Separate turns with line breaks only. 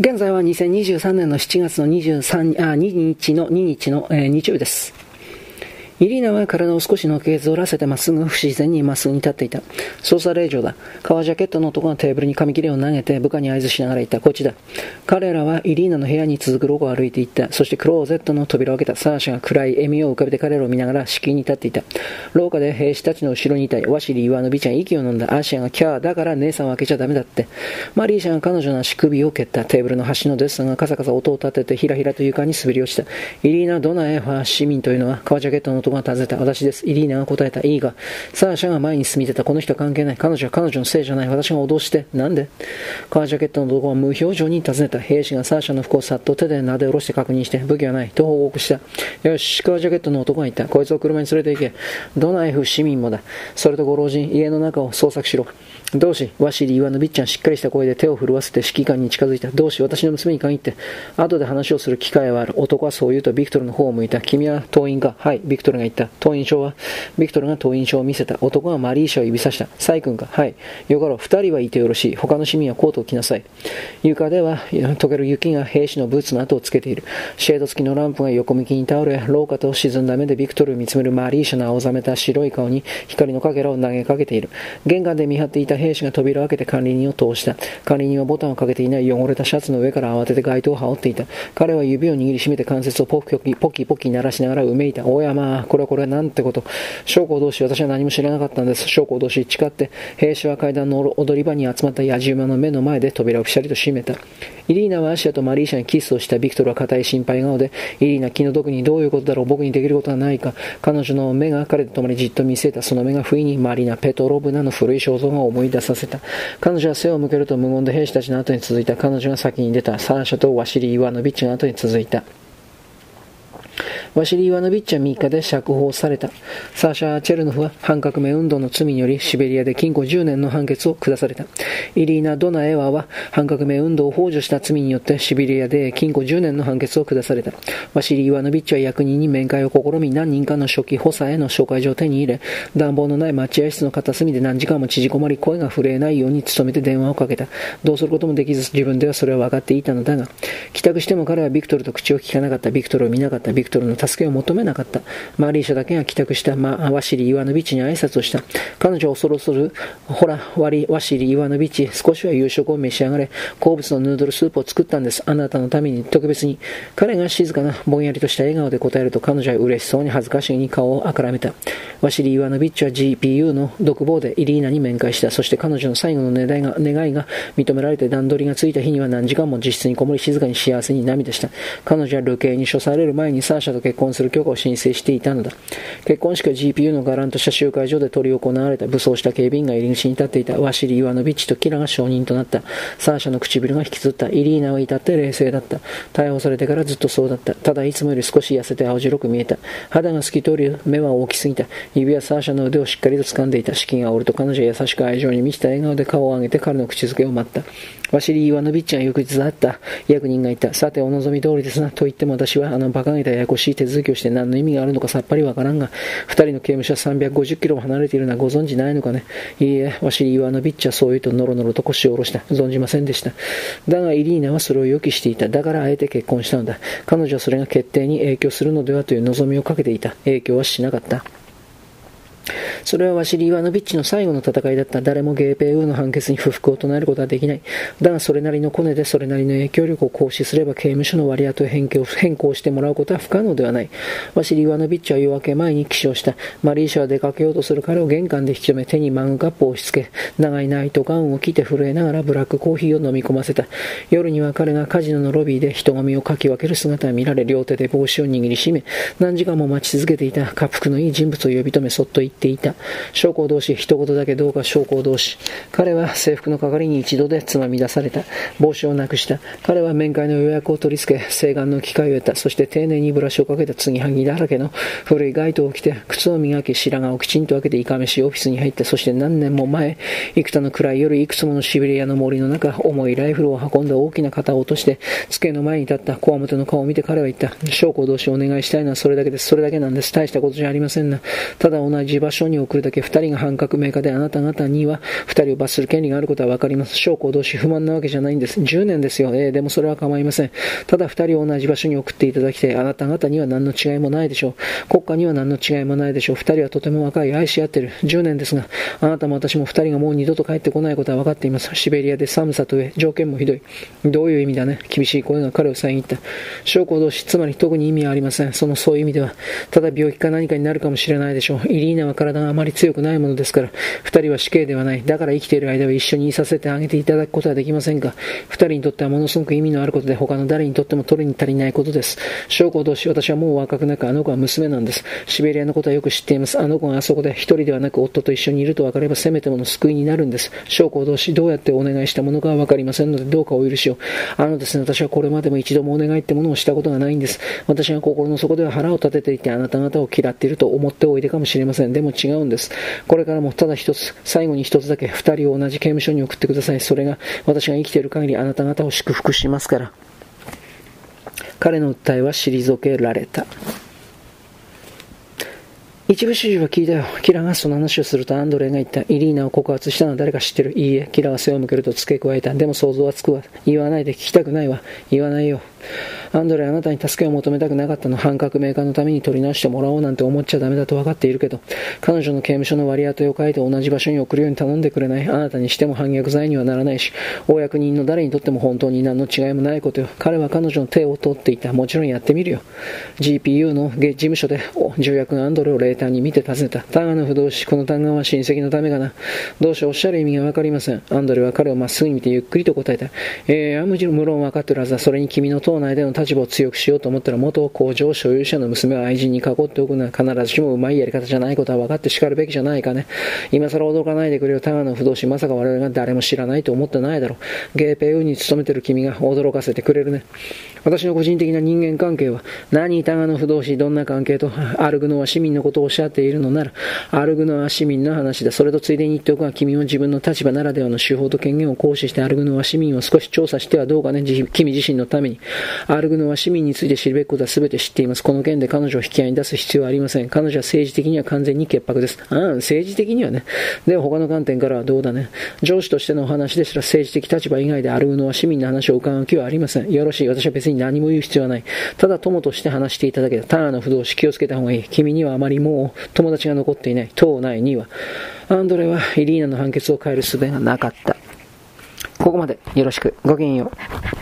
現在は2023年の7月の23あ2日の2日の、えー、日曜日です。イリーナは体を少しのけずらせてまっすぐ不自然にまっすぐに立っていた。捜査令状だ。革ジャケットの男がテーブルに紙切れを投げて部下に合図しながら言った。こっちだ。彼らはイリーナの部屋に続く廊下を歩いていった。そしてクローゼットの扉を開けた。サーシャが暗い笑みを浮かべて彼らを見ながら敷居に立っていた。廊下で兵士たちの後ろにいたワシリー・イワノビちゃん息を飲んだ。アーシアがキャーだから姉さんを開けちゃダメだって。マリーシャが彼女の足首を蹴った。テーブルの端のデッサンがカサカサ音を立ててひらひらと床に滑り落ちた。イリーナ・ドナエファ市民というのは革ジャケットの男が尋ねた。私です。イリーナが答えた。いいが。サーシャが前に進み出た。この人は関係ない。彼女は彼女のせいじゃない。私が脅して。なんでカージャケットの男は無表情に尋ねた。兵士がサーシャの服をさっと手で撫で下ろして確認して。武器はない。と報告した。よし、カージャケットの男が言った。こいつを車に連れて行け。ドナエフ市民もだ。それとご老人、家の中を捜索しろ。同志、ワシリー・イワノビッチャンしっかりした声で手を震わせて指揮官に近づいた。同志、私の娘に限って、後で話をする機会はある。男はそう言うとビクトルの方を向いた。君は党員かはい、ビクトルが言った。党員証はビクトルが党員証を見せた。男はマリーシャを指さした。サイ君かはい。よかろう、二人はいてよろしい。他の市民はコートを着なさい。床では溶ける雪が兵士のブーツの跡をつけている。シェード付きのランプが横向きに倒れ、廊下と沈んだ目でビクトルを見つめるマリーシャの青ざめた白い顔に光のかけらを投げかけている。玄関で見張っていた兵士が扉を開けて管理人を通した。管理人はボタンをかけていない汚れたシャツの上から慌てて街灯を羽織っていた。彼は指を握りしめて関節をポキポキポキポキ鳴らしながらうめいた。おやまあ、これはこれはなんてこと。将校同士、私は何も知らなかったんです。将校同士、誓って、兵士は階段の踊り場に集まった野じ馬の目の前で扉をぴしゃりと閉めた。イリーナはアシアとマリーシャにキスをしたビクトルは固い心配顔で、イリーナ気の毒にどういうことだろう僕にできることはないか。彼女の目が彼と共にじっと見据えた。その目が不意にマリーナ・ペトロブナの古い肖像画を思い出させた。彼女は背を向けると無言で兵士たちの後に続いた。彼女が先に出た。サーシャとワシリー・イワノビッチの後に続いた。ワシリー・ワノビッチは3日で釈放された。サーシャー・チェルノフは反革命運動の罪によりシベリアで禁錮10年の判決を下された。イリーナ・ドナエワは反革命運動を幇助した罪によってシベリアで禁錮10年の判決を下された。ワシリー・ワノビッチは役人に面会を試み何人かの初期補佐への紹介状を手に入れ、暖房のない待合室の片隅で何時間も縮こまり声が震えないように努めて電話をかけた。どうすることもできず自分ではそれは分かっていたのだが、帰宅しても彼はビクトルと口を聞かなかった。ビクトルを見なかった。ビクトルの助けを求めなかった。マリーシャだけが帰宅した、ま、ワシリー・イワノビッチに挨拶をした。彼女は恐る恐る、ほら、ワリワシリー・イワノビッチ、少しは夕食を召し上がれ。好物のヌードルスープを作ったんです。あなたのために、特別に。彼が静かな、ぼんやりとした笑顔で答えると、彼女は嬉しそうに恥ずかしげに顔をあからめた。ワシリー・イワノビッチは GPU の独房でイリーナに面会した。そして彼女の最後の願いが願いが認められて段取りがついた日には何時間も自室にこもり静かに幸せに涙した。彼女は流刑に処される前にサーシャと結婚する許可を申請していたのだ。結婚式は GPU のガランとした集会所で執り行われた武装した警備員が入り口に立っていたワシリー・イワノビッチとキラが証人となった。サーシャの唇が引きつった。イリーナは至って冷静だった。逮捕されてからずっとそうだった。ただいつもより少し痩せて青白く見えた。肌が透き通り、目は大きすぎた。指はサーシャの腕をしっかりと掴んでいた。資金がおると彼女は優しく愛情に満ちた笑顔で顔を上げて彼の口づけを待った。ワシリー・イワノビッチが翌日会った。役人が言った。さて、お望み通りですな。と言っても私は、あの馬鹿げたややこしい手続きをして何の意味があるのかさっぱりわからんが、二人の刑務所は350キロも離れているのはご存知ないのかね。いいえ、ワシリー・イワノビッチはそう言うとノロノロと腰を下ろした。存じませんでした。だが、イリーナはそれを予期していた。だからあえて結婚したのだ。彼女はそれが決定に影響するのではという望みをかけていた。影響はしなかった。それはワシリ・イワノビッチの最後の戦いだった。誰もゲーペイウーの判決に不服を唱えることはできない。だがそれなりのコネでそれなりの影響力を行使すれば刑務所の割り当てを変更変更してもらうことは不可能ではない。ワシリ・イワノビッチは夜明け前に起床した。マリーシャは出かけようとする彼を玄関で引き止め手にマグカップを押し付け、長いナイトガウンを着て震えながらブラックコーヒーを飲み込ませた。夜には彼がカジノのロビーで人混みをかき分ける姿が見られ、両手で帽子を握りしめ、何時間も待ち続けていた滑腹のいい人物を呼び止めそっと言っていた。将校同士、一言だけどうか将校同士。彼は制服の係に一度でつまみ出された。帽子をなくした。彼は面会の予約を取り付け、請願の機会を得た。そして丁寧にブラシをかけた継ぎはぎだらけの古い街灯を着て、靴を磨き、白髪をきちんと開けていかめしオフィスに入って、そして何年も前、幾多の暗い夜、いくつものシベリアの森の中、重いライフルを運んだ大きな肩を落として、机の前に立ったこわもての顔を見て彼は言った。将校同士お願いしたいのはそれだけです。それだけなんです。大したことじゃありませんな。ただ同じじ場所に送るだけ二人が反革命家であなた方には二人を罰する権利があることはわかります。証拠同士不満なわけじゃないんです。10年ですよ。えー、でもそれは構いません。ただ二人を同じ場所に送っていただきたい。あなた方には何の違いもないでしょう。国家には何の違いもないでしょう。二人はとても若い。愛し合ってる。10年ですが、あなたも私も二人がもう二度と帰ってこないことは分かっています。シベリアで寒さと上、条件もひどい。どういう意味だね。厳しい声が彼を遮った。証拠同士、つまり特に意味はありません。そのそういう意味では、ただ病気か何かになるかもしれないでしょう。イリーナは体があまり強くないものですから、二人は死刑ではない。だから生きている間は一緒にいさせてあげていただくことはできませんが、二人にとってはものすごく意味のあることで、他の誰にとっても取るに足りないことです。証拠同士、私はもう若くなく、あの子は娘なんです。シベリアのことはよく知っています。あの子があそこで一人ではなく夫と一緒にいると分かれば、せめてもの救いになるんです。証拠同士、どうやってお願いしたものかは分かりませんので、どうかお許しを。あのですね、私はこれまでも一度もお願いってものをしたことがないんです。私が心の底では腹を立てていて、あなた方を嫌っていると思っておいでかもしれません。でも違ううんです。これからもただ一つ、最後に一つだけ二人を同じ刑務所に送ってください。それが私が生きている限りあなた方を祝福しますから。彼の訴えは退けられた。一部始終は聞いたよ。キラがその話をするとアンドレイが言った。イリーナを告発したのは誰か知ってる？いいえ。キラは背を向けると付け加えた。でも想像はつくわ。言わないで聞きたくないわ。言わないよ。アンドレあなたに助けを求めたくなかったの。反革命家のために取り直してもらおうなんて思っちゃダメだと分かっているけど、彼女の刑務所の割り当てを書いて同じ場所に送るように頼んでくれない。あなたにしても反逆罪にはならないし、公役人の誰にとっても本当に何の違いもないことよ。彼は彼女の手を取っていた。もちろんやってみるよ。GPU の事務所で、重役がアンドレをレーターに見て尋ねた。タガの不動詞、この単眼は親戚のためかな。どうしおっしゃる意味が分かりません。アンドレは彼をまっすぐ見てゆっくりと答えた。えー、もちろ無論分かってるはずだ。それに君の党内での立場を強くしようと思ったら元工場所有者の娘を愛人に囲っておくのは必ずしもうまいやり方じゃないことは分かって叱るべきじゃないかね。今更驚かないでくれよ。タガの不動詞、まさか我々が誰も知らないと思ってないだろう。ゲーペウに勤めてる君が驚かせてくれるね。私の個人的な人間関係は、何タガの不動詞、どんな関係と、アルグノは市民のことをおっしゃっているのなら、アルグノは市民の話だ。それとついでに言っておくが、君は自分の立場ならではの手法と権限を行使して、アルグノは市民を少し調査してはどうかね、君自身のために。アルグノは市民について知るべきことは全て知っています。この件で彼女を引き合いに出す必要はありません。彼女は政治的には完全に潔白です。ああ、政治的にはね。で他の観点からはどうだね。上司としてのお話ですら政治的立場以外でアルグノは市民の話を伺う気はありません。よろしい。私は別に何も言う必要はない。ただ友として話していただけだ。ターの不動詞気をつけた方がいい。君にはあまりもう友達が残っていない。党内には。アンドレはイリーナの判決を変える術がなかった。ここまでよろしく。ごきげんよう。